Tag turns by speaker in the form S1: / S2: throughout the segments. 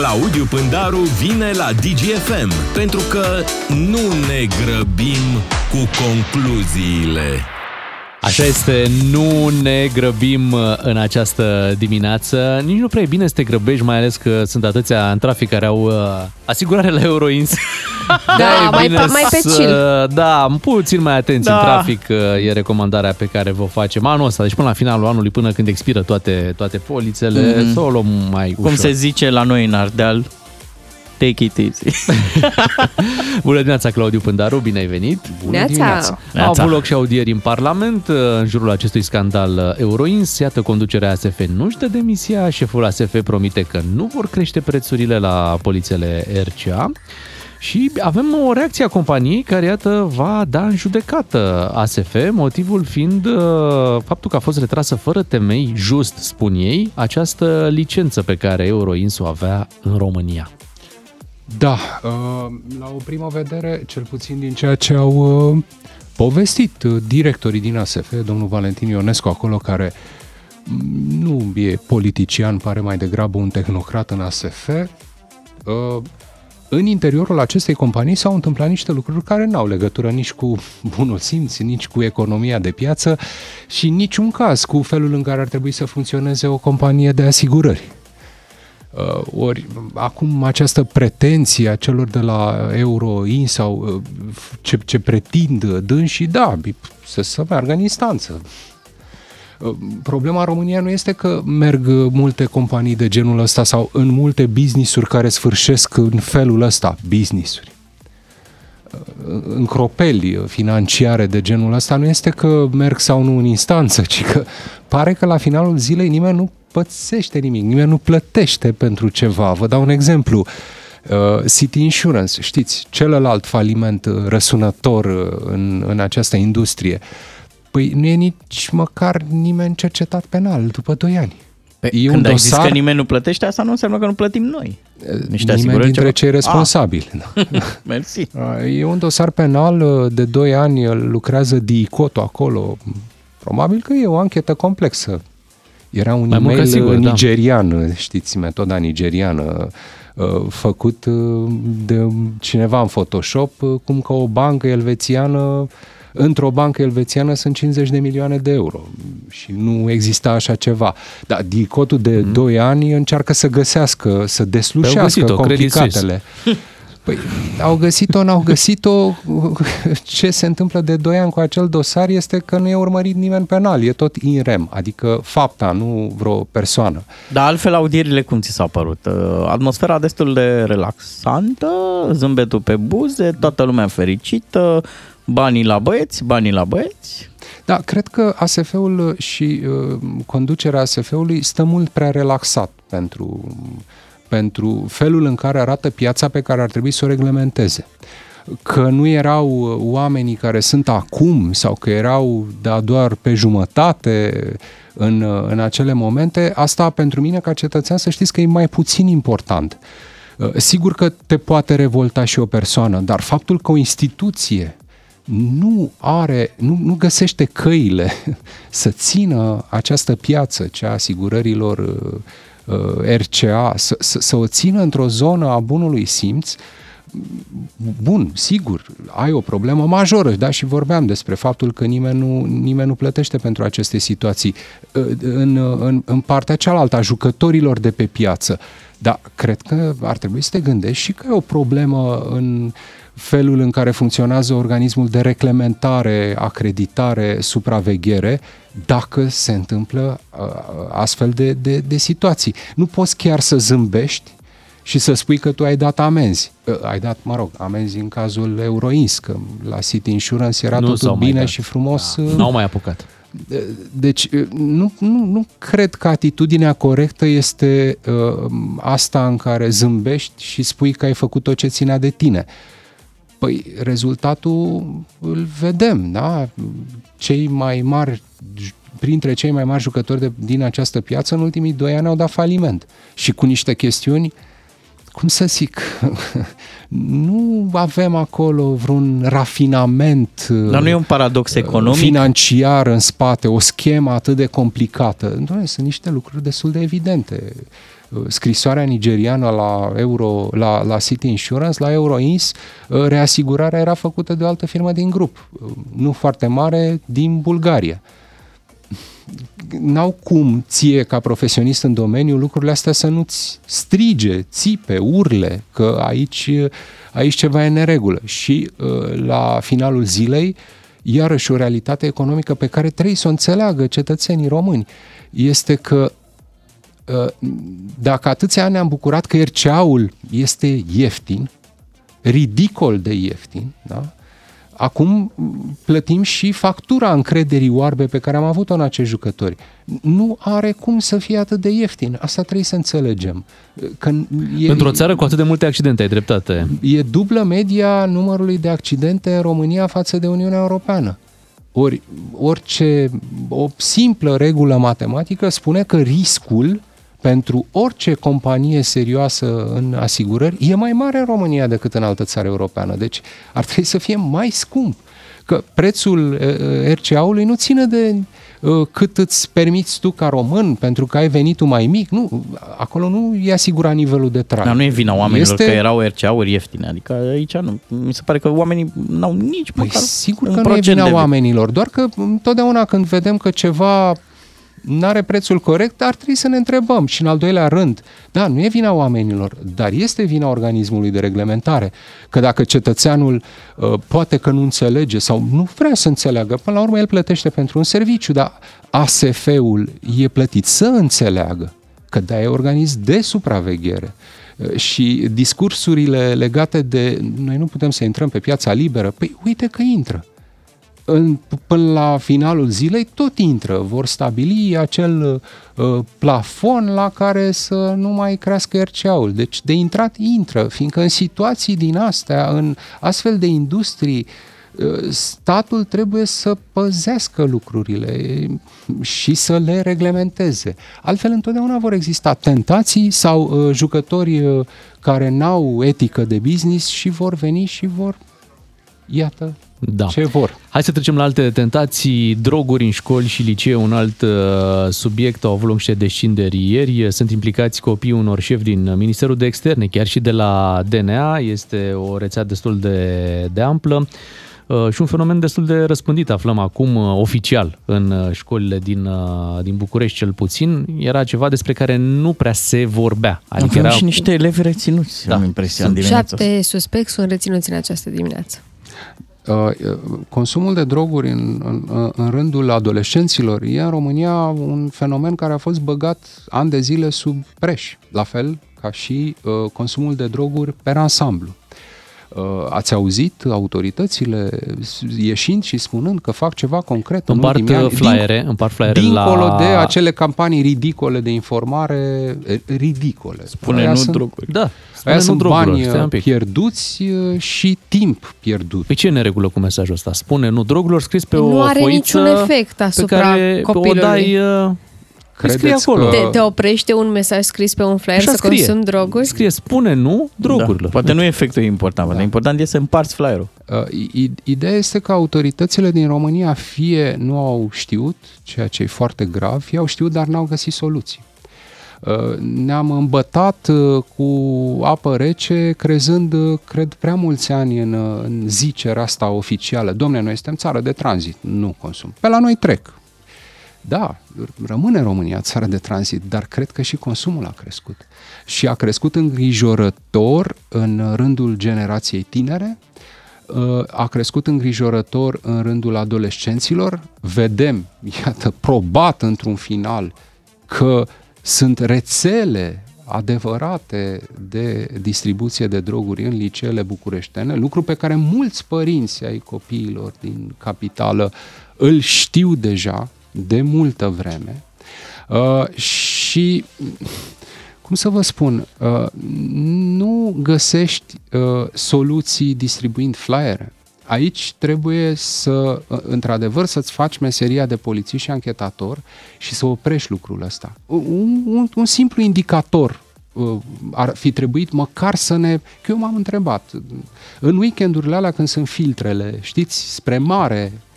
S1: Claudiu Pândaru vine la DGFM pentru că nu ne grăbim cu concluziile.
S2: Așa este, nu ne grăbim uh, în această dimineață. Nici nu prea e bine să te grăbești, mai ales că sunt atâția în trafic care au uh, asigurare la Euroins.
S3: Da, mai, pe, mai pe
S2: să,
S3: chill.
S2: Da, puțin mai atenți
S4: Da.
S2: în trafic uh, e recomandarea pe care vă facem anul ăsta, deci până la finalul anului, până când expiră toate, toate polițele,
S4: Mhm.
S2: să o luăm mai
S4: Cum
S2: ușor.
S4: se zice la noi în Ardeal, take it easy.
S2: Bună dimineața, Claudiu Pândaru, bine ai venit!
S3: Neața.
S2: Au avut loc și audieri în Parlament uh, în jurul acestui scandal uh, Euroins. Iată, conducerea ASF nu-și dă demisia, șeful ASF promite că nu vor crește prețurile la polițele RCA. Și avem o reacție a companiei care, iată, va da în judecată ASF, motivul fiind uh, faptul că a fost retrasă fără temei, just spun ei, această licență pe care Euroins o avea în România.
S5: Da, uh, la o primă vedere, cel puțin din ceea ce au uh, povestit uh, directorii din ASF, domnul Valentin Ionescu acolo, care mm, nu e politician, pare mai degrabă un tehnocrat în ASF, uh, în interiorul acestei companii s-au întâmplat niște lucruri care n-au legătură nici cu bunul simț, nici cu economia de piață și în niciun caz cu felul în care ar trebui să funcționeze o companie de asigurări. Uh, ori acum această pretenție a celor de la Euroin sau uh, ce, ce pretind dânsii, da, să, să meargă în instanță. Uh, Problema în România nu este că merg multe companii de genul ăsta sau în multe business-uri care sfârșesc în felul ăsta, business-uri. Uh, Încropeli financiare de genul ăsta nu este că merg sau nu în instanță, ci că pare că la finalul zilei nimeni nu pățește nimic, nimeni nu plătește pentru ceva. Vă dau un exemplu. Uh, City Insurance, știți, celălalt faliment uh, răsunător uh, în, în această industrie. Păi nu e nici măcar nimeni cercetat penal după 2 ani.
S4: Pe,
S5: E un
S4: când ai zis
S5: dosar-
S4: că nimeni nu plătește, asta nu înseamnă că nu plătim noi. Niște
S5: nimeni
S4: asigurări
S5: dintre
S4: ceva.
S5: cei responsabili. Ah.
S4: Ah, mersi.
S5: E un dosar penal uh, de 2 ani, uh, lucrează DICOTO acolo. Probabil că e o anchetă complexă. Era un
S2: Mai mult
S5: e-mail
S2: ca sigur,
S5: uh,
S2: da.
S5: nigerian, știți, metoda nigeriană, uh, făcut uh, de cineva în Photoshop, uh, cum că o bancă elvețiană, într-o bancă elvețiană sunt 50 de milioane de euro și nu exista așa ceva. Dar DICOTul de
S2: Mhm.
S5: 2 ani încearcă să găsească, să deslușească
S2: găsit-o, Credit Suisse.
S5: complicatele. Păi, au găsit-o, n-au găsit-o, ce se întâmplă de 2 ani cu acel dosar este că nu e urmărit nimeni penal, e tot in rem, adică fapta, nu vreo persoană.
S4: Dar altfel audierile cum ți s-au părut? Uh, Atmosfera destul de relaxantă, zâmbetul pe buze, toată lumea fericită, banii la băieți, banii la băieți.
S5: Da, cred că ASF-ul și uh, conducerea ASF-ului stă mult prea relaxat pentru, pentru felul în care arată piața pe care ar trebui să o reglementeze. Că nu erau uh, oamenii care sunt acum sau că erau da, doar pe jumătate în, uh, în acele momente, asta pentru mine ca cetățean să știți că e mai puțin important. Uh, Sigur că te poate revolta și o persoană, dar faptul că o instituție nu are, nu, nu găsește căile să țină această piață, cea a asigurărilor uh, uh, RCA, să, să, să o țină într-o zonă a bunului simț, bun, sigur, ai o problemă majoră, da, și vorbeam despre faptul că nimeni nu, nimeni nu plătește pentru aceste situații Uh, în, în, în partea cealaltă a jucătorilor de pe piață. Dar cred că ar trebui să te gândești și că e o problemă în felul în care funcționează organismul de reglementare, acreditare, supraveghere, dacă se întâmplă uh, astfel de, de, de situații. Nu poți chiar să zâmbești și să spui că tu ai dat amenzi. Uh, Ai dat, mă rog, amenzi în cazul Euroins, că la City Insurance era
S2: Nu
S5: nu
S2: s-au
S5: totul
S2: mai
S5: bine
S2: dat.
S5: și frumos.
S2: Da,
S5: uh,
S2: n-au mai apucat.
S5: deci nu, nu, nu cred că atitudinea corectă este uh, asta în care zâmbești și spui că ai făcut tot ce ținea de tine. Păi rezultatul îl vedem, da? Cei mai mari, printre cei mai mari jucători de, din această piață în ultimii doi ani au dat faliment. Și cu niște chestiuni cum să zic, nu avem acolo vreun rafinament
S4: Dar nu e un paradox economic?
S5: financiar în spate, o schemă atât de complicată. Doamne, sunt niște lucruri destul de evidente. Scrisoarea nigeriană la, Euro, la, la City Insurance, la Euroins, reasigurarea era făcută de o altă firmă din grup, nu foarte mare, din Bulgaria n-au cum ție ca profesionist în domeniu lucrurile astea să nu-ți strige, țipe, urle că aici, aici ceva e neregulă. Și la finalul zilei, iarăși o realitate economică pe care trebuie să o înțeleagă cetățenii români este că dacă atâția ani am bucurat că RCA-ul este ieftin, ridicol de ieftin, da? acum plătim și factura încrederii oarbe pe care am avut-o în acești jucători. Nu are cum să fie atât de ieftin. Asta trebuie să înțelegem.
S2: Că e, Pentru o țară cu atât de multe accidente, ai dreptate.
S5: E dublă media numărului de accidente în România față de Uniunea Europeană. Ori orice, o simplă regulă matematică spune că riscul pentru orice companie serioasă în asigurări e mai mare în România decât în altă țară europeană. Deci ar trebui să fie mai scump. Că prețul RCA-ului nu ține de cât îți permiți tu ca român, pentru că ai venitul mai mic. Nu, acolo nu e asigurat nivelul de trai.
S4: Dar nu e vina oamenilor este... că erau RCA-uri ieftine. Adică aici nu. Mi se pare că oamenii n-au nici păi măcar
S5: sigur că nu e vina oamenilor, doar că întotdeauna când vedem că ceva nu are prețul corect, ar trebui să ne întrebăm. Și în al doilea rând, da, nu e vina oamenilor, dar este vina organismului de reglementare. Că dacă cetățeanul uh, poate că nu înțelege sau nu vrea să înțeleagă, până la urmă el plătește pentru un serviciu, dar ASF-ul e plătit să înțeleagă că da, e organism de supraveghere uh, și discursurile legate de noi nu putem să intrăm pe piața liberă, păi uite că intră în, până la finalul zilei tot intră, vor stabili acel uh, plafon la care să nu mai crească RCA-ul. Deci de intrat intră, fiindcă în situații din astea, în astfel de industrii, uh, statul trebuie să păzească lucrurile și să le reglementeze. Altfel, întotdeauna vor exista tentații sau uh, jucători uh, care n-au etică de business și vor veni și vor, iată,
S2: da.
S5: ce vor.
S2: Hai să trecem la alte tentații, droguri în școli și licee, un alt uh, subiect, au avut loc niște descinderi ieri, sunt implicați copiii unor șefi din Ministerul de Externe, chiar și de la DNA, este o rețea destul de, de amplă uh, și un fenomen destul de răspândit, aflăm acum uh, oficial în uh, școlile din, uh, din București cel puțin, era ceva despre care nu prea se vorbea.
S4: Adică Avem era... și niște elevi reținuți, da. am impresia, în
S3: dimineața Șapte suspecți sunt reținuți în această dimineață.
S5: Uh, consumul de droguri în, în, în rândul adolescenților e în România un fenomen care a fost băgat ani de zile sub preș, la fel ca și uh, consumul de droguri pe ansamblu. Uh, ați auzit autoritățile ieșind și spunând că fac ceva concret în
S2: împart
S5: ultimii ani,
S2: flyere, împart flyere
S5: dincolo
S2: la...
S5: de acele campanii ridicole de informare, ridicole.
S4: Spune Aia nu sunt, droguri.
S2: Da,
S5: Aia nu sunt bani pierduți și timp pierdut.
S2: Pe ce e neregulă cu mesajul ăsta? Spune nu drogurilor scris pe
S3: nu
S2: o
S3: are
S2: foiță
S3: niciun efect asupra
S2: pe care
S3: copilului.
S2: o dai
S5: Credeți
S2: acolo.
S5: că...
S3: Te, te oprește un mesaj scris pe un flyer
S2: Așa
S3: să
S2: scrie.
S3: consumi droguri?
S2: Scrie, spune nu drogurilor.
S4: Da. Poate nu efectul e important, da. important e să împarți flyerul.
S5: Uh, ideea este că autoritățile din România fie nu au știut, ceea ce e foarte grav, fie au știut, dar n-au găsit soluții. Uh, ne-am îmbătat uh, cu apă rece, crezând, uh, cred, prea mulți ani în, în zicerea asta oficială. Domne, noi suntem țară de tranzit, nu consum. Pe la noi trec. Da, rămâne România țară de tranzit, dar cred că și consumul a crescut. Și a crescut îngrijorător în rândul generației tinere, a crescut îngrijorător în rândul adolescenților. Vedem, iată, probat într-un final că sunt rețele adevărate de distribuție de droguri în liceele bucureștene, lucru pe care mulți părinți ai copiilor din capitală îl știu deja de multă vreme uh, și cum să vă spun, uh, nu găsești uh, soluții distribuind flyere. Aici trebuie să, într-adevăr, să-ți faci meseria de polițist și anchetator și să oprești lucrul ăsta. Un, un, un simplu indicator uh, ar fi trebuit măcar să ne... Că eu m-am întrebat, în weekendurile alea când sunt filtrele, știți, spre mare, Uh,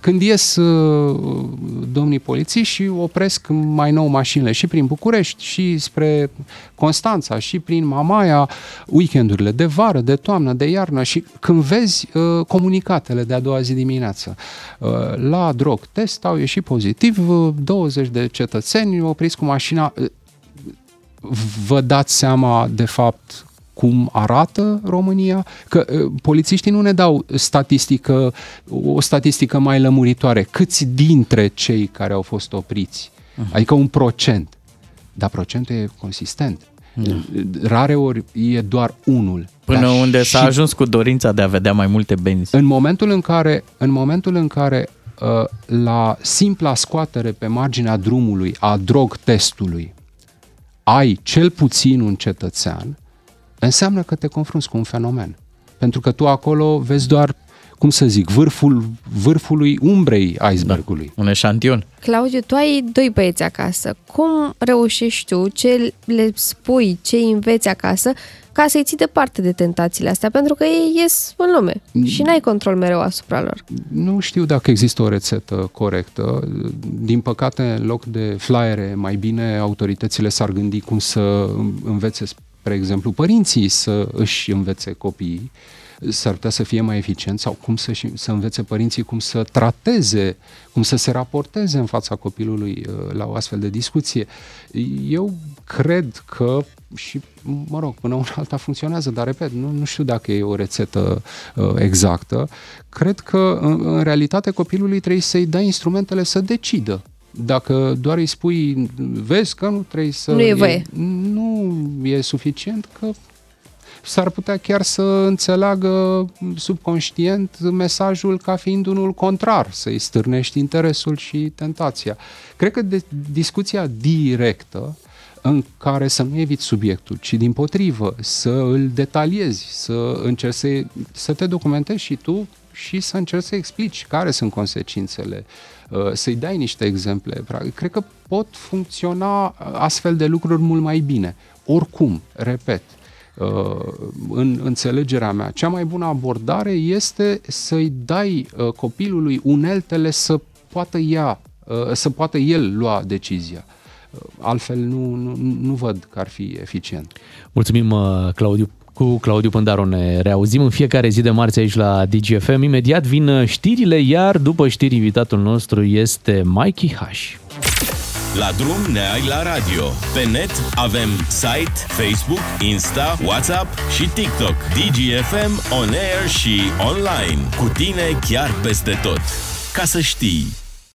S5: când ies uh, domnii polițiști și opresc mai nou mașinile și prin București și spre Constanța și prin Mamaia, weekendurile de vară, de toamnă, de iarnă și când vezi uh, comunicatele de a doua zi dimineață. La drog test au ieșit pozitiv 20 de cetățeni opriți cu mașina. Vă dați seama de fapt cum arată România, că polițiștii nu ne dau statistică, o statistică mai lămuritoare. Câți dintre cei care au fost opriți? Uh-huh. Adică un procent. Dar procentul e consistent. Uh-huh. Rare ori e doar unul.
S4: Până unde s-a ajuns cu dorința de a vedea mai multe benzi.
S5: În momentul în care, în momentul în care la simpla scoatere pe marginea drumului a drog testului ai cel puțin un cetățean, înseamnă că te confrunți cu un fenomen. Pentru că tu acolo vezi doar, cum să zic, vârful, vârfului umbrei icebergului.
S4: Da, un eșantion.
S3: Claudiu, tu ai doi băieți acasă. Cum reușești tu, ce le spui, ce înveți acasă, ca să-i ții departe de tentațiile astea, pentru că ei ies în lume și n-ai control mereu asupra lor.
S5: Nu știu dacă există o rețetă corectă. Din păcate, în loc de flyere, mai bine autoritățile s-ar gândi cum să învețe spre exemplu, părinții să își învețe copiii, s-ar putea să fie mai eficient sau cum să, să învețe părinții cum să trateze, cum să se raporteze în fața copilului uh, la o astfel de discuție. Eu cred că și, mă rog, până una alta funcționează, dar, repet, nu, nu știu dacă e o rețetă uh, exactă. Cred că, în, în realitate, copilului trebuie să-i dai instrumentele să decidă dacă doar îi spui, vezi că nu trebuie să...
S3: Nu e voie. E,
S5: nu e suficient, că s-ar putea chiar să înțeleagă subconștient mesajul ca fiind unul contrar, să-i stârnești interesul și tentația. Cred că de discuția directă în care să nu eviți subiectul, ci din potrivă să îl detaliezi, să încerci să, să te documentezi și tu și să încerci să explici care sunt consecințele, uh, să-i dai niște exemple. Cred că pot funcționa astfel de lucruri mult mai bine. Oricum, repet, uh, în înțelegerea mea, cea mai bună abordare este să-i dai uh, copilului uneltele să poată ia, să poată el lua decizia. Altfel nu, nu, nu văd că ar fi eficient.
S2: Mulțumim, Claudiu, cu Claudiu Pândaru ne reauzim în fiecare zi de marți aici la DGFM. Imediat vin știrile, iar după știri invitatul nostru este Mikey Hash.
S1: La drum ne ai la radio. Pe net avem site, Facebook, Insta, WhatsApp și TikTok. DGFM on air și online. Cu tine chiar peste tot. Ca să știi.